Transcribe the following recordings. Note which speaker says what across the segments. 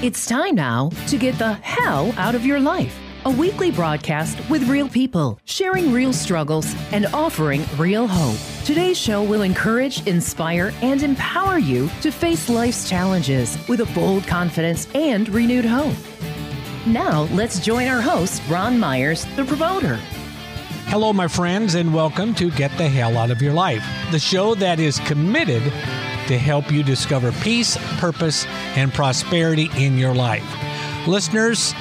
Speaker 1: It's time now to get the hell out of your life. A weekly broadcast with real people, sharing real struggles and offering real hope. Today's show will encourage, inspire, and empower you to face life's challenges with a bold confidence and renewed hope. Now, let's join our host, Ron Myers, the promoter.
Speaker 2: Hello, my friends, and welcome to Get the Hell Out of Your Life, the show that is committed to help you discover peace, purpose, and prosperity in your life. Listeners,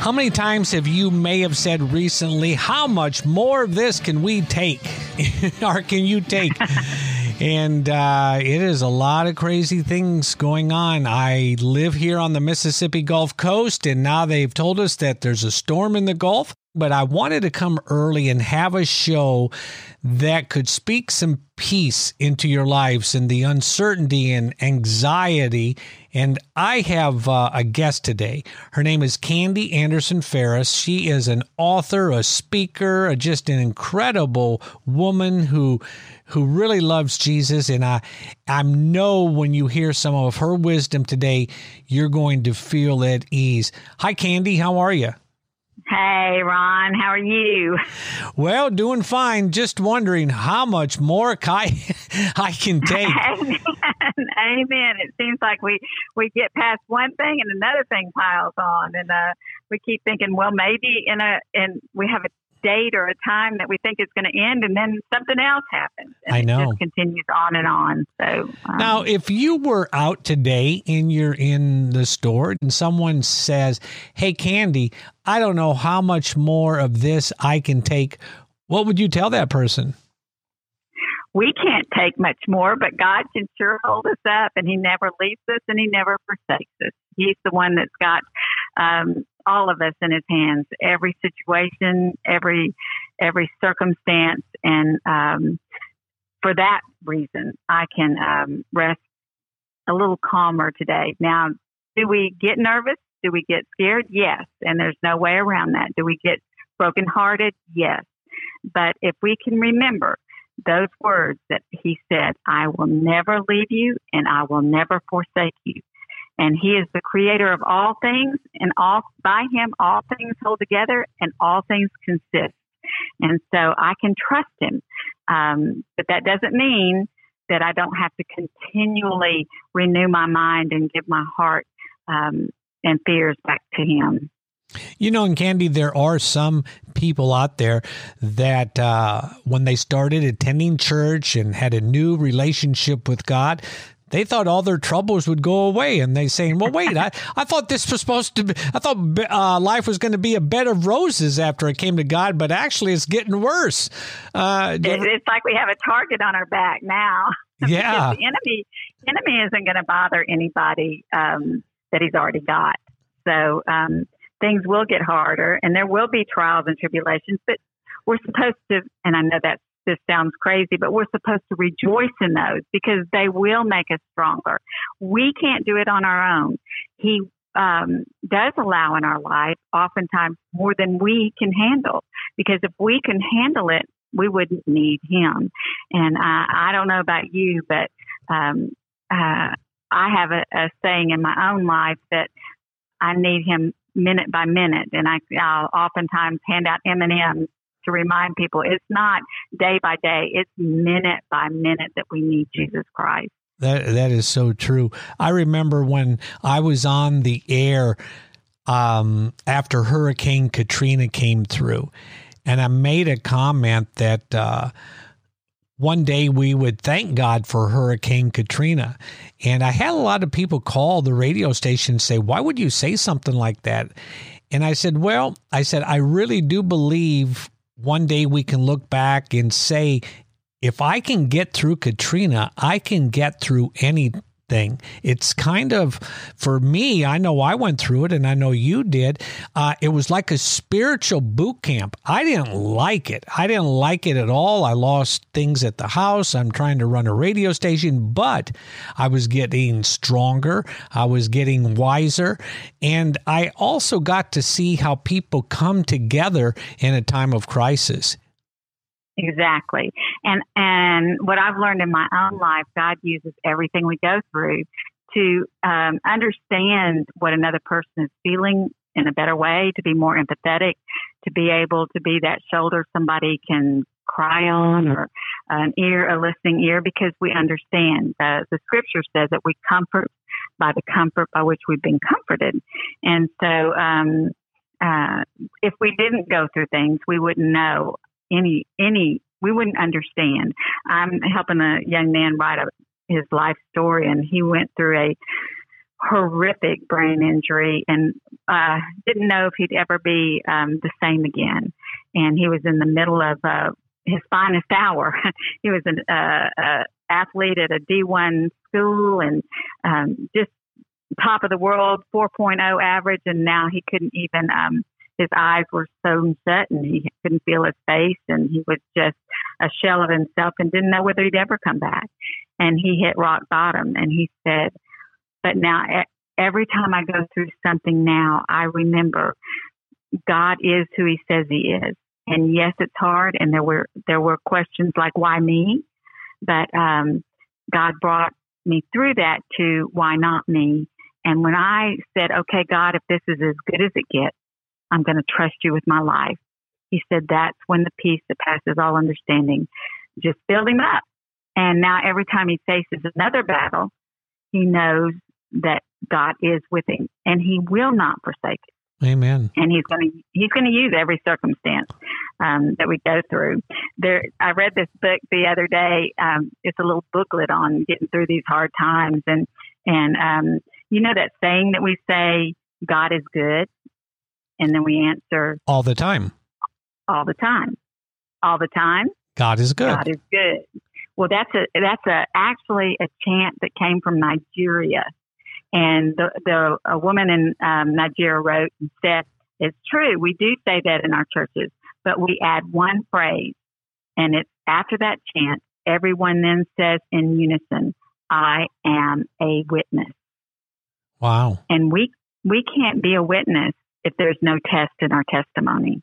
Speaker 2: how many times have you may have said recently, how much more of this can we take? or can you take? and uh, it is a lot of crazy things going on. I live here on the Mississippi Gulf Coast, and now they've told us that there's a storm in the Gulf. But I wanted to come early and have a show that could speak some peace into your lives and the uncertainty and anxiety. And I have uh, a guest today. Her name is Candy Anderson Ferris. She is an author, a speaker, a, just an incredible woman who who really loves Jesus. And I I know when you hear some of her wisdom today, you're going to feel at ease. Hi, Candy. How are you?
Speaker 3: Hey, Ron, how are you?
Speaker 2: Well, doing fine. Just wondering how much more I, I can take.
Speaker 3: Amen. Amen. It seems like we, we get past one thing and another thing piles on, and uh, we keep thinking, well, maybe in a and we have a date or a time that we think is going to end, and then something else happens. And
Speaker 2: I know.
Speaker 3: It just continues on and on. So
Speaker 2: um, now, if you were out today and you're in the store, and someone says, "Hey, Candy, I don't know how much more of this I can take," what would you tell that person?
Speaker 3: we can't take much more, but God can sure hold us up, and He never leaves us and He never forsakes us. He's the one that's got um, all of us in His hands, every situation, every every circumstance, and um, for that reason, I can um, rest a little calmer today. Now, do we get nervous? Do we get scared? Yes, and there's no way around that. Do we get brokenhearted? Yes. But if we can remember those words that he said, I will never leave you and I will never forsake you. And he is the creator of all things and all by him all things hold together and all things consist. And so I can trust him. Um, but that doesn't mean that I don't have to continually renew my mind and give my heart um, and fears back to him.
Speaker 2: You know, in Candy, there are some people out there that uh, when they started attending church and had a new relationship with God, they thought all their troubles would go away. And they saying, well, wait, I, I thought this was supposed to be, I thought uh, life was going to be a bed of roses after I came to God, but actually it's getting worse.
Speaker 3: Uh, it's like we have a target on our back now.
Speaker 2: Yeah.
Speaker 3: the enemy, enemy isn't going to bother anybody um, that he's already got. So, um, things will get harder and there will be trials and tribulations, but we're supposed to, and I know that this sounds crazy, but we're supposed to rejoice in those because they will make us stronger. We can't do it on our own. He um, does allow in our life oftentimes more than we can handle because if we can handle it, we wouldn't need him. And I, I don't know about you, but um, uh, I have a, a saying in my own life that I need him minute by minute, and I, I'll oftentimes hand out M and M's to remind people it's not day by day; it's minute by minute that we need Jesus Christ.
Speaker 2: That that is so true. I remember when I was on the air um, after Hurricane Katrina came through, and I made a comment that. Uh, one day we would thank God for Hurricane Katrina. And I had a lot of people call the radio station and say, Why would you say something like that? And I said, Well, I said, I really do believe one day we can look back and say, if I can get through Katrina, I can get through any thing. It's kind of, for me, I know I went through it and I know you did. Uh, it was like a spiritual boot camp. I didn't like it. I didn't like it at all. I lost things at the house. I'm trying to run a radio station, but I was getting stronger. I was getting wiser. And I also got to see how people come together in a time of crisis.
Speaker 3: Exactly. And and what I've learned in my own life, God uses everything we go through to um, understand what another person is feeling in a better way, to be more empathetic, to be able to be that shoulder somebody can cry on or an ear, a listening ear, because we understand. Uh, the scripture says that we comfort by the comfort by which we've been comforted. And so, um, uh, if we didn't go through things, we wouldn't know any, any, we wouldn't understand. I'm helping a young man write a, his life story and he went through a horrific brain injury and uh, didn't know if he'd ever be um, the same again. And he was in the middle of uh, his finest hour. he was an uh, uh, athlete at a D1 school and um, just top of the world, 4.0 average, and now he couldn't even. Um, his eyes were so shut, and he couldn't feel his face, and he was just a shell of himself, and didn't know whether he'd ever come back. And he hit rock bottom, and he said, "But now, every time I go through something now, I remember God is who He says He is, and yes, it's hard, and there were there were questions like why me, but um, God brought me through that to why not me. And when I said, okay, God, if this is as good as it gets, I'm going to trust you with my life. He said, that's when the peace that passes all understanding just build him up. And now every time he faces another battle, he knows that God is with him and he will not forsake him.
Speaker 2: Amen.
Speaker 3: And he's going to he's going to use every circumstance um, that we go through. There, I read this book the other day. Um, it's a little booklet on getting through these hard times, and and um, you know that saying that we say, "God is good," and then we answer
Speaker 2: all the time,
Speaker 3: all the time, all the time.
Speaker 2: God is good.
Speaker 3: God is good. Well, that's a that's a actually a chant that came from Nigeria and the, the a woman in um, Nigeria wrote and said, "It's true. We do say that in our churches, but we add one phrase, and it's after that chant. Everyone then says in unison, "I am a witness."
Speaker 2: Wow.
Speaker 3: And we we can't be a witness if there's no test in our testimony.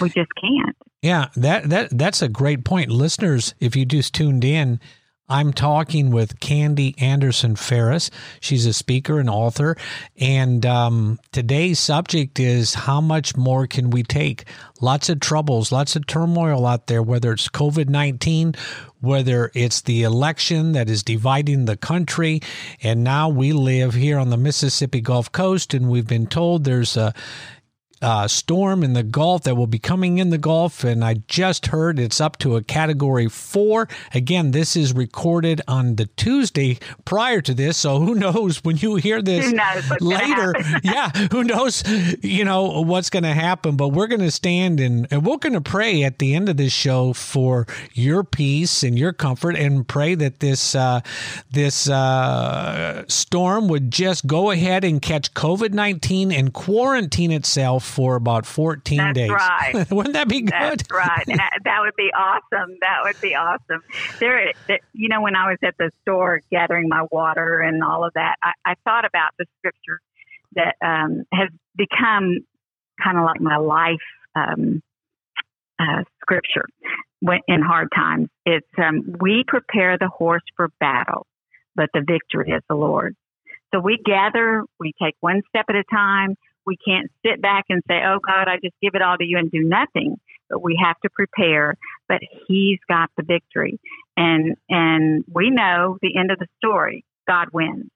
Speaker 3: We just can't.
Speaker 2: Yeah, that that that's a great point, listeners. If you just tuned in, I'm talking with Candy Anderson Ferris. She's a speaker and author. And um, today's subject is how much more can we take? Lots of troubles, lots of turmoil out there, whether it's COVID 19, whether it's the election that is dividing the country. And now we live here on the Mississippi Gulf Coast, and we've been told there's a uh, storm in the Gulf that will be coming in the Gulf. And I just heard it's up to a category four. Again, this is recorded on the Tuesday prior to this. So who knows when you hear this later? yeah, who knows, you know, what's going to happen. But we're going to stand and, and we're going to pray at the end of this show for your peace and your comfort and pray that this, uh, this uh, storm would just go ahead and catch COVID 19 and quarantine itself for about 14
Speaker 3: That's
Speaker 2: days.
Speaker 3: right.
Speaker 2: Wouldn't that be good?
Speaker 3: That's right. that would be awesome. That would be awesome. There, you know, when I was at the store gathering my water and all of that, I, I thought about the scripture that um, has become kind of like my life um, uh, scripture in hard times. It's um, we prepare the horse for battle, but the victory is the Lord. So we gather, we take one step at a time, we can't sit back and say, oh God, I just give it all to you and do nothing. But we have to prepare. But He's got the victory. And, and we know the end of the story. God wins.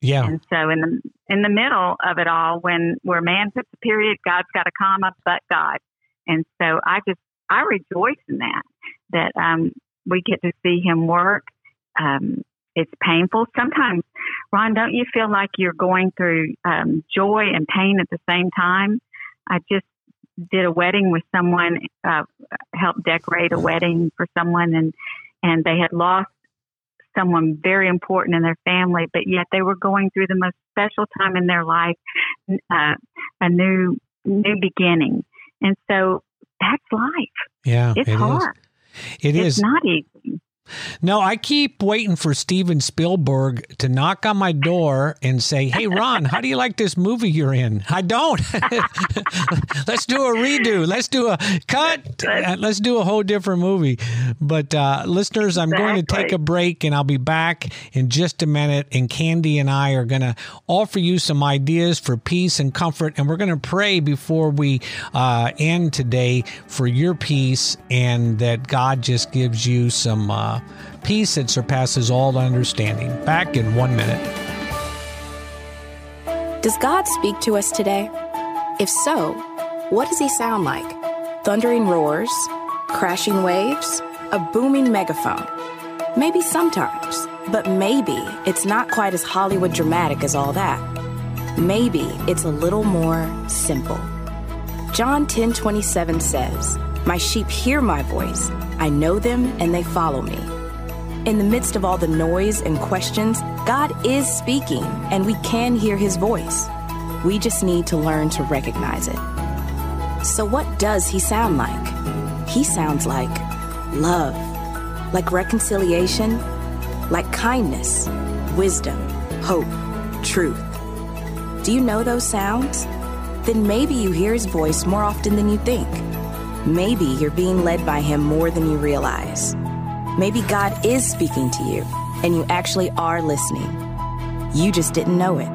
Speaker 2: Yeah.
Speaker 3: And so in the in the middle of it all, when where man puts a period, God's got a comma, but God. And so I just I rejoice in that that um, we get to see Him work. Um, it's painful. Sometimes, Ron, don't you feel like you're going through um, joy and pain at the same time? I just did a wedding with someone, uh, helped decorate a wedding for someone, and and they had lost someone very important in their family, but yet they were going through the most special time in their life, uh, a new new beginning, and so that's life.
Speaker 2: Yeah,
Speaker 3: it's
Speaker 2: it
Speaker 3: hard.
Speaker 2: Is. It
Speaker 3: it's
Speaker 2: is.
Speaker 3: not easy.
Speaker 2: No, I keep waiting for Steven Spielberg to knock on my door and say, "Hey, Ron, how do you like this movie you're in?" I don't. let's do a redo. Let's do a cut. Let's do a whole different movie. But uh, listeners, I'm exactly. going to take a break, and I'll be back in just a minute. And Candy and I are going to offer you some ideas for peace and comfort, and we're going to pray before we uh, end today for your peace and that God just gives you some. Uh, peace that surpasses all understanding. Back in one minute.
Speaker 4: Does God speak to us today? If so, what does he sound like? Thundering roars? Crashing waves? A booming megaphone? Maybe sometimes, but maybe it's not quite as Hollywood dramatic as all that. Maybe it's a little more simple. John 10 27 says, My sheep hear my voice I know them and they follow me. In the midst of all the noise and questions, God is speaking and we can hear his voice. We just need to learn to recognize it. So, what does he sound like? He sounds like love, like reconciliation, like kindness, wisdom, hope, truth. Do you know those sounds? Then maybe you hear his voice more often than you think. Maybe you're being led by Him more than you realize. Maybe God is speaking to you and you actually are listening. You just didn't know it.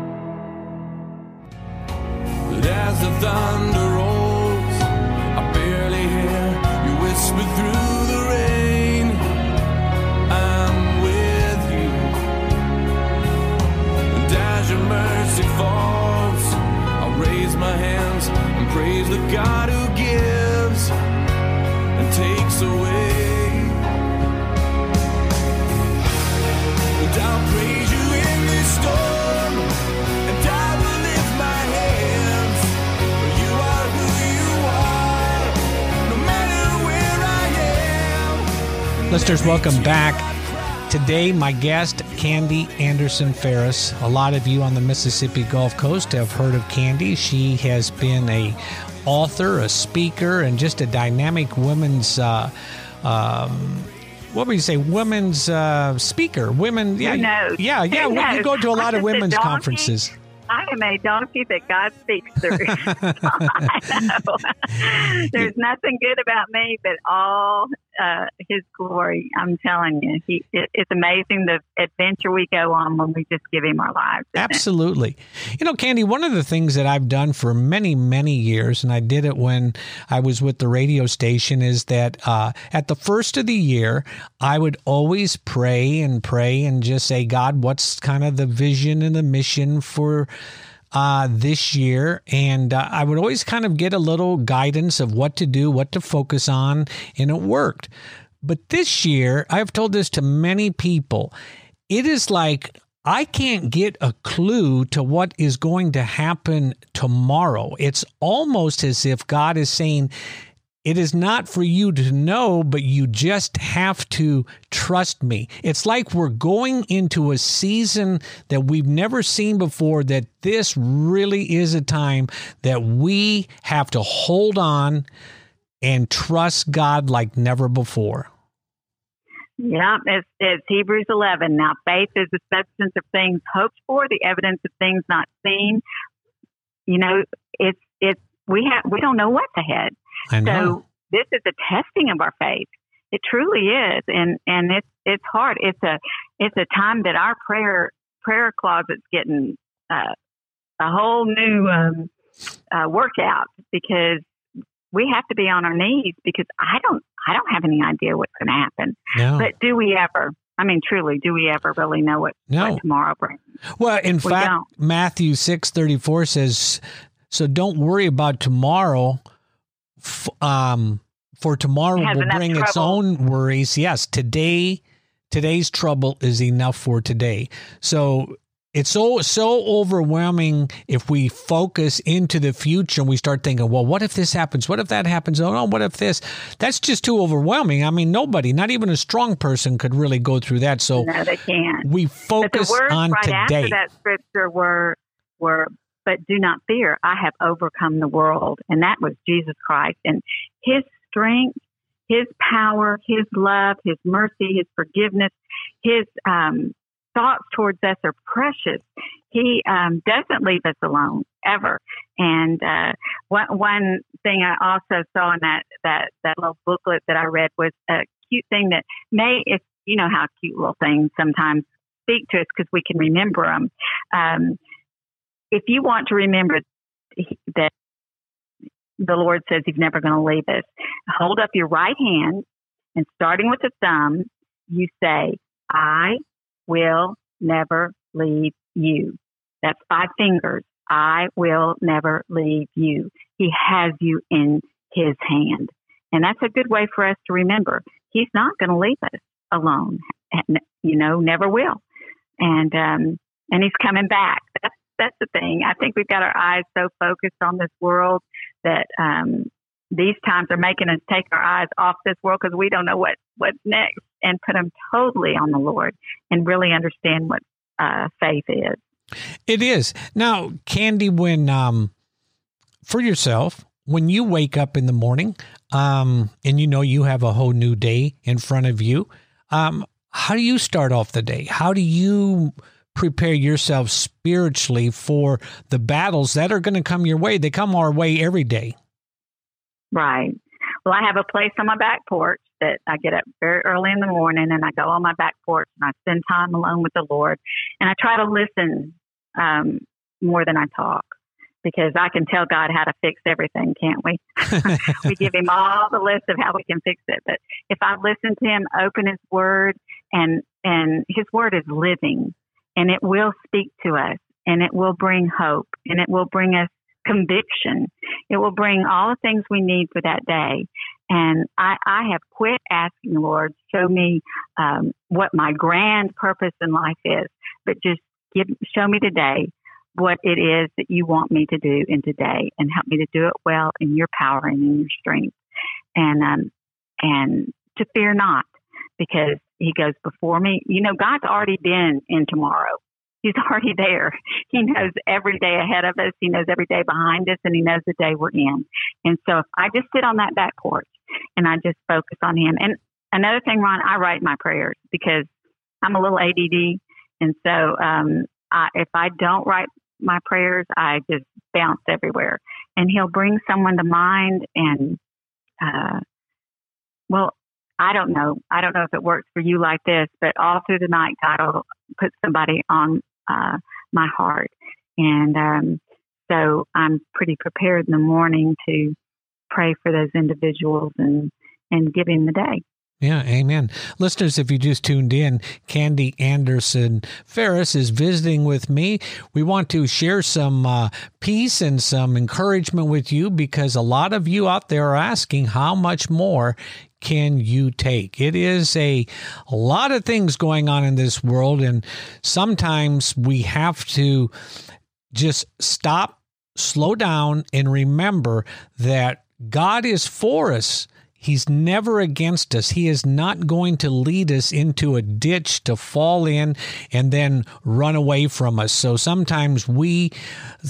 Speaker 4: Listeners, welcome back. Today, my guest, Candy Anderson Ferris. A lot of you on the Mississippi Gulf Coast have heard of Candy. She has been a author, a speaker, and just a dynamic women's. Uh, um, what would you say, women's uh, speaker? Women, yeah, yeah, yeah. We, you go to a lot of women's conferences.
Speaker 3: I am a donkey that God speaks through. There's nothing good about me, but all uh, His glory. I'm telling you, he, it, it's amazing the adventure we go on when we just give Him our lives.
Speaker 2: Absolutely. It? You know, Candy, one of the things that I've done for many, many years, and I did it when I was with the radio station, is that uh, at the first of the year, I would always pray and pray and just say, God, what's kind of the vision and the mission for uh, this year, and uh, I would always kind of get a little guidance of what to do, what to focus on, and it worked. But this year, I've told this to many people. It is like I can't get a clue to what is going to happen tomorrow. It's almost as if God is saying, it is not for you to know, but you just have to trust me. It's like we're going into a season that we've never seen before, that this really is a time that we have to hold on and trust God like never before.
Speaker 3: Yeah, it's, it's Hebrews 11. Now, faith is the substance of things hoped for, the evidence of things not seen. You know, it's, it's, we have, we don't know what's ahead
Speaker 2: I know.
Speaker 3: So this is a testing of our faith. It truly is, and and it's it's hard. It's a it's a time that our prayer prayer closet's getting uh, a whole new um, uh, workout because we have to be on our knees because I don't I don't have any idea what's going to happen.
Speaker 2: No.
Speaker 3: But do we ever? I mean, truly, do we ever really know what, no. what tomorrow brings?
Speaker 2: Well, in we fact, don't. Matthew six thirty four says, "So don't worry about tomorrow." f- um, for tomorrow will bring trouble. its own worries. Yes, today today's trouble is enough for today. So it's so so overwhelming if we focus into the future and we start thinking, well, what if this happens? What if that happens? Oh no, what if this? That's just too overwhelming. I mean, nobody, not even a strong person, could really go through that. So
Speaker 3: no, they can't.
Speaker 2: We focus
Speaker 3: but the words
Speaker 2: on
Speaker 3: right
Speaker 2: today.
Speaker 3: After that scripture were were but do not fear. I have overcome the world. And that was Jesus Christ. And his strength His power, His love, His mercy, His forgiveness, His um, thoughts towards us are precious. He um, doesn't leave us alone ever. And uh, one, one thing I also saw in that, that, that little booklet that I read was a cute thing that may, if you know how cute little things sometimes speak to us because we can remember them. Um, if you want to remember that the Lord says He's never going to leave us, hold up your right hand and starting with the thumb, you say, I will never leave you. That's five fingers. I will never leave you. He has you in his hand. And that's a good way for us to remember. He's not going to leave us alone. You know, never will. And, um, and he's coming back. That's, that's the thing. I think we've got our eyes so focused on this world that, um, these times are making us take our eyes off this world because we don't know what, what's next and put them totally on the Lord and really understand what uh, faith is.
Speaker 2: It is. Now, Candy, when um, for yourself, when you wake up in the morning um, and you know you have a whole new day in front of you, um, how do you start off the day? How do you prepare yourself spiritually for the battles that are going to come your way? They come our way every day.
Speaker 3: Right. Well, I have a place on my back porch that I get up very early in the morning and I go on my back porch and I spend time alone with the Lord and I try to listen um, more than I talk because I can tell God how to fix everything, can't we? we give him all the list of how we can fix it. But if I listen to him, open his word and and his word is living and it will speak to us and it will bring hope and it will bring us conviction. It will bring all the things we need for that day. And I, I have quit asking, Lord, show me um, what my grand purpose in life is, but just give, show me today what it is that you want me to do in today, and help me to do it well in your power and in your strength, and um, and to fear not, because He goes before me. You know, God's already been in tomorrow. He's already there. He knows every day ahead of us. He knows every day behind us, and he knows the day we're in. And so, if I just sit on that back porch and I just focus on him, and another thing, Ron, I write my prayers because I'm a little ADD, and so um, I, if I don't write my prayers, I just bounce everywhere. And he'll bring someone to mind, and uh, well, I don't know. I don't know if it works for you like this, but all through the night, God will put somebody on uh, my heart. And um, so I'm pretty prepared in the morning to pray for those individuals and, and give him the day.
Speaker 2: Yeah, amen. Listeners, if you just tuned in, Candy Anderson Ferris is visiting with me. We want to share some uh, peace and some encouragement with you because a lot of you out there are asking how much more can you take? It is a, a lot of things going on in this world, and sometimes we have to just stop, slow down, and remember that God is for us. He's never against us. He is not going to lead us into a ditch to fall in and then run away from us. So sometimes we,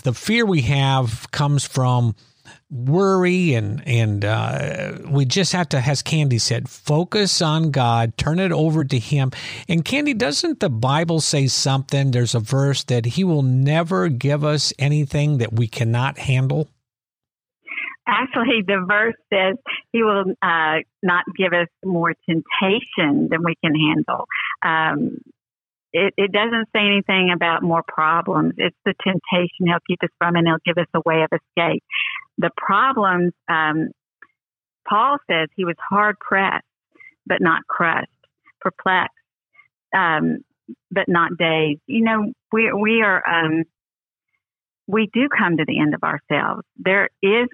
Speaker 2: the fear we have comes from worry and and uh, we just have to as candy said focus on god turn it over to him and candy doesn't the bible say something there's a verse that he will never give us anything that we cannot handle
Speaker 3: actually the verse says he will uh, not give us more temptation than we can handle um, it, it doesn't say anything about more problems. It's the temptation he'll keep us from, and he'll give us a way of escape the problems, um, Paul says he was hard pressed, but not crushed, perplexed, um, but not dazed. You know, we we are um, we do come to the end of ourselves. There is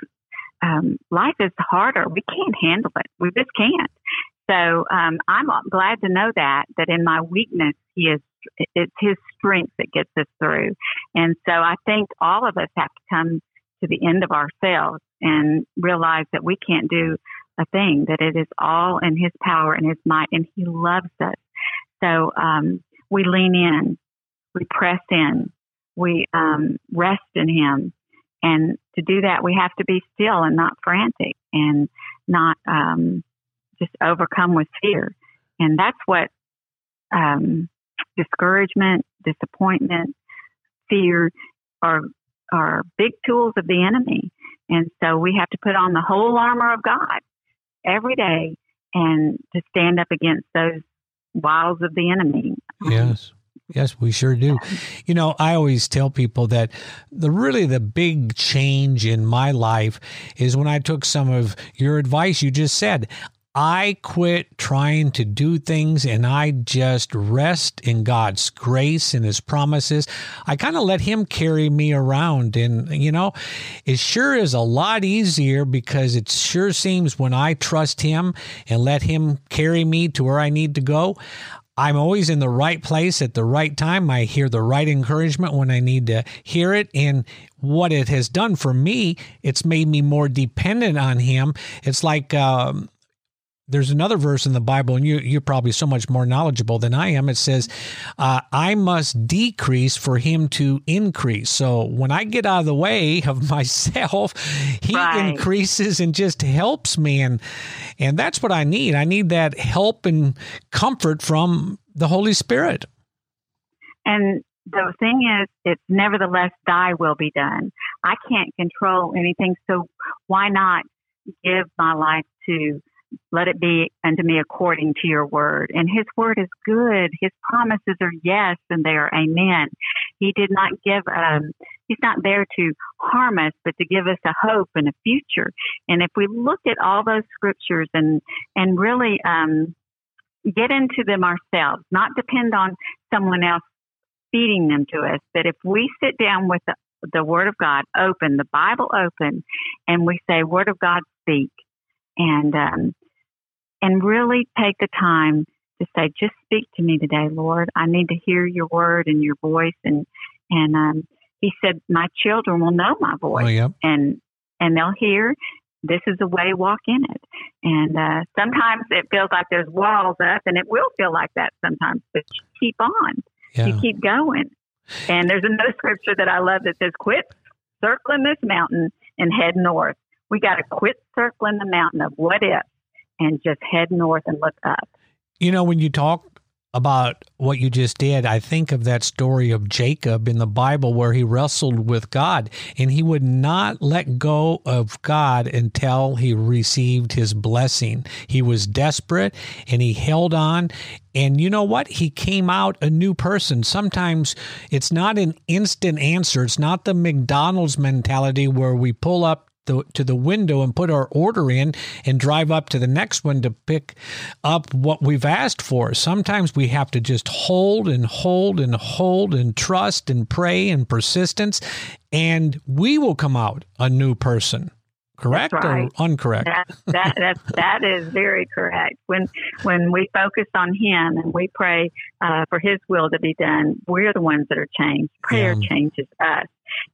Speaker 3: um, life is harder. We can't handle it. We just can't. So um, I'm glad to know that that in my weakness, He is. It's His strength that gets us through. And so I think all of us have to come to the end of ourselves and realize that we can't do a thing, that it is all in His power and His might, and He loves us. So um, we lean in, we press in, we um, rest in Him. And to do that, we have to be still and not frantic and not um, just overcome with fear. And that's what um, discouragement, disappointment, fear are are big tools of the enemy. And so we have to put on the whole armor of God every day and to stand up against those wiles of the enemy.
Speaker 2: Yes. Yes, we sure do. You know, I always tell people that the really the big change in my life is when I took some of your advice you just said. I quit trying to do things and I just rest in God's grace and His promises. I kind of let Him carry me around. And, you know, it sure is a lot easier because it sure seems when I trust Him and let Him carry me to where I need to go, I'm always in the right place at the right time. I hear the right encouragement when I need to hear it. And what it has done for me, it's made me more dependent on Him. It's like, um, there's another verse in the Bible, and you, you're probably so much more knowledgeable than I am. It says, uh, I must decrease for him to increase. So when I get out of the way of myself, he right. increases and just helps me. And, and that's what I need. I need that help and comfort from the Holy Spirit.
Speaker 3: And the thing is, it's nevertheless thy will be done. I can't control anything. So why not give my life to let it be unto me according to your word. And his word is good. His promises are yes and they are amen. He did not give, um, he's not there to harm us, but to give us a hope and a future. And if we look at all those scriptures and, and really, um, get into them ourselves, not depend on someone else feeding them to us, but if we sit down with the, the Word of God open, the Bible open, and we say, Word of God, speak and um, and really take the time to say, just speak to me today, Lord. I need to hear your word and your voice. And and um, he said, my children will know my voice,
Speaker 2: oh, yep.
Speaker 3: and and they'll hear. This is the way, walk in it. And uh, sometimes it feels like there's walls up, and it will feel like that sometimes. But you keep on, yeah. you keep going. And there's another scripture that I love that says, "Quit circling this mountain and head north." We got to quit circling the mountain of what if and just head north and look up.
Speaker 2: You know, when you talk about what you just did, I think of that story of Jacob in the Bible where he wrestled with God and he would not let go of God until he received his blessing. He was desperate and he held on. And you know what? He came out a new person. Sometimes it's not an instant answer. It's not the McDonald's mentality where we pull up the, to the window and put our order in and drive up to the next one to pick up what we've asked for. Sometimes we have to just hold and hold and hold and trust and pray and persistence, and we will come out a new person correct
Speaker 3: right.
Speaker 2: or incorrect?
Speaker 3: That, that, that, that is very correct. When when we focus on Him and we pray uh, for His will to be done, we're the ones that are changed. Prayer yeah. changes us.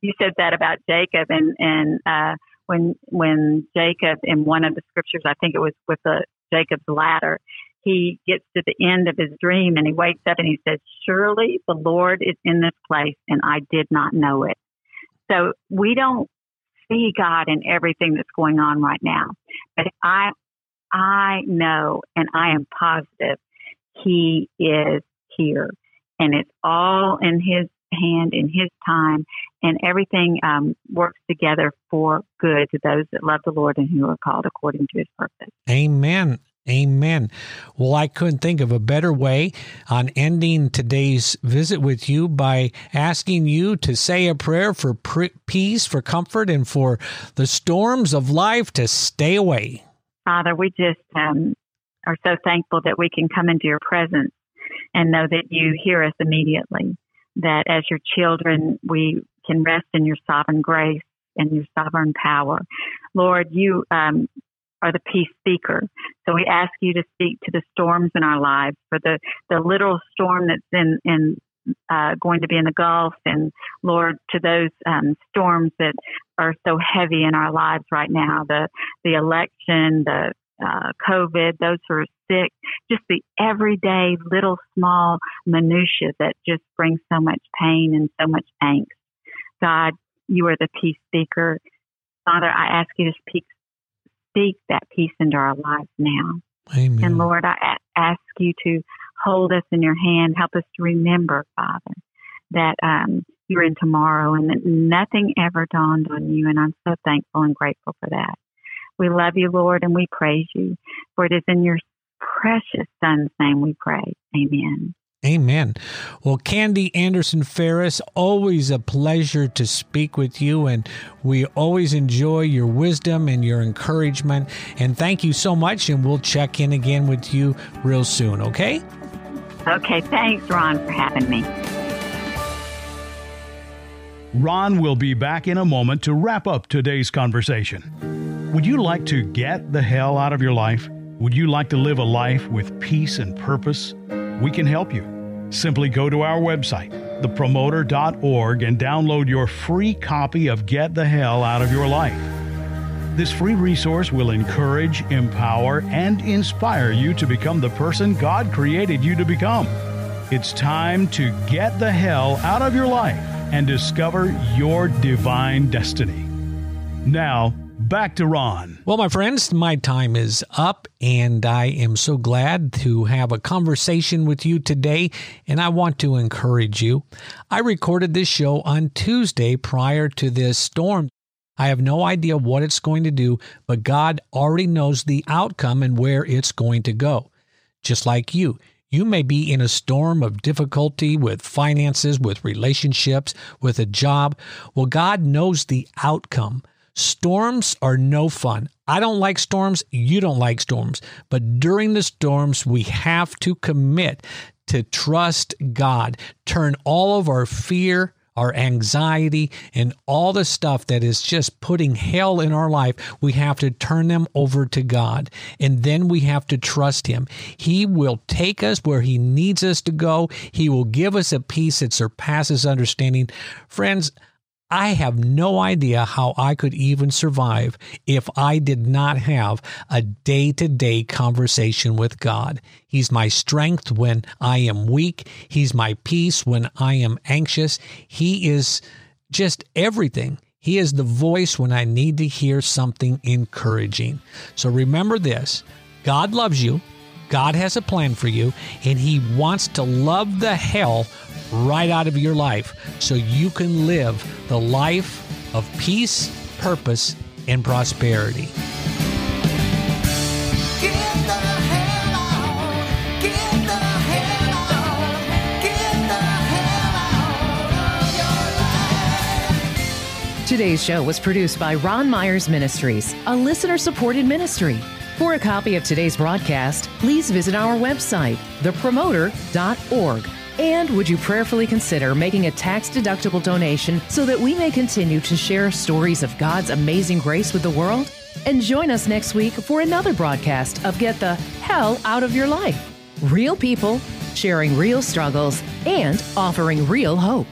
Speaker 3: You said that about Jacob, and and uh, when when Jacob in one of the scriptures, I think it was with the Jacob's ladder, he gets to the end of his dream and he wakes up and he says, "Surely the Lord is in this place, and I did not know it." So we don't see God in everything that's going on right now, but I I know and I am positive He is here, and it's all in His hand in His time, and everything um, works together for good to those that love the Lord and who are called according to His purpose.
Speaker 2: Amen. Amen. Well, I couldn't think of a better way on ending today's visit with you by asking you to say a prayer for peace, for comfort, and for the storms of life to stay away.
Speaker 3: Father, we just um, are so thankful that we can come into your presence and know that you hear us immediately that as your children, we can rest in your sovereign grace and your sovereign power. Lord, you um, are the peace speaker. So we ask you to speak to the storms in our lives, for the, the literal storm that's in, in uh, going to be in the Gulf, and Lord, to those um, storms that are so heavy in our lives right now, the the election, the uh, COVID, those who are sick, just the everyday little small minutiae that just bring so much pain and so much angst. God, you are the peace speaker. Father, I ask you to speak, speak that peace into our lives now.
Speaker 2: Amen.
Speaker 3: And Lord, I a- ask you to hold us in your hand. Help us to remember, Father, that um, you're in tomorrow and that nothing ever dawned on you. And I'm so thankful and grateful for that. We love you, Lord, and we praise you. For it is in your precious Son's name we pray. Amen.
Speaker 2: Amen. Well, Candy Anderson Ferris, always a pleasure to speak with you, and we always enjoy your wisdom and your encouragement. And thank you so much, and we'll check in again with you real soon, okay?
Speaker 3: Okay, thanks, Ron, for having me.
Speaker 5: Ron will be back in a moment to wrap up today's conversation. Would you like to get the hell out of your life? Would you like to live a life with peace and purpose? We can help you. Simply go to our website, thepromoter.org, and download your free copy of Get the Hell Out of Your Life. This free resource will encourage, empower, and inspire you to become the person God created you to become. It's time to get the hell out of your life and discover your divine destiny. Now, back to Ron.
Speaker 2: Well, my friends, my time is up, and I am so glad to have a conversation with you today. And I want to encourage you. I recorded this show on Tuesday prior to this storm. I have no idea what it's going to do, but God already knows the outcome and where it's going to go. Just like you. You may be in a storm of difficulty with finances, with relationships, with a job. Well, God knows the outcome. Storms are no fun. I don't like storms. You don't like storms. But during the storms, we have to commit to trust God, turn all of our fear, our anxiety, and all the stuff that is just putting hell in our life, we have to turn them over to God. And then we have to trust Him. He will take us where He needs us to go, He will give us a peace that surpasses understanding. Friends, I have no idea how I could even survive if I did not have a day to day conversation with God. He's my strength when I am weak. He's my peace when I am anxious. He is just everything. He is the voice when I need to hear something encouraging. So remember this God loves you. God has a plan for you, and He wants to love the hell right out of your life so you can live the life of peace, purpose, and prosperity.
Speaker 1: Today's show was produced by Ron Myers Ministries, a listener supported ministry. For a copy of today's broadcast, please visit our website, thepromoter.org. And would you prayerfully consider making a tax deductible donation so that we may continue to share stories of God's amazing grace with the world? And join us next week for another broadcast of Get the Hell Out of Your Life. Real people sharing real struggles and offering real hope.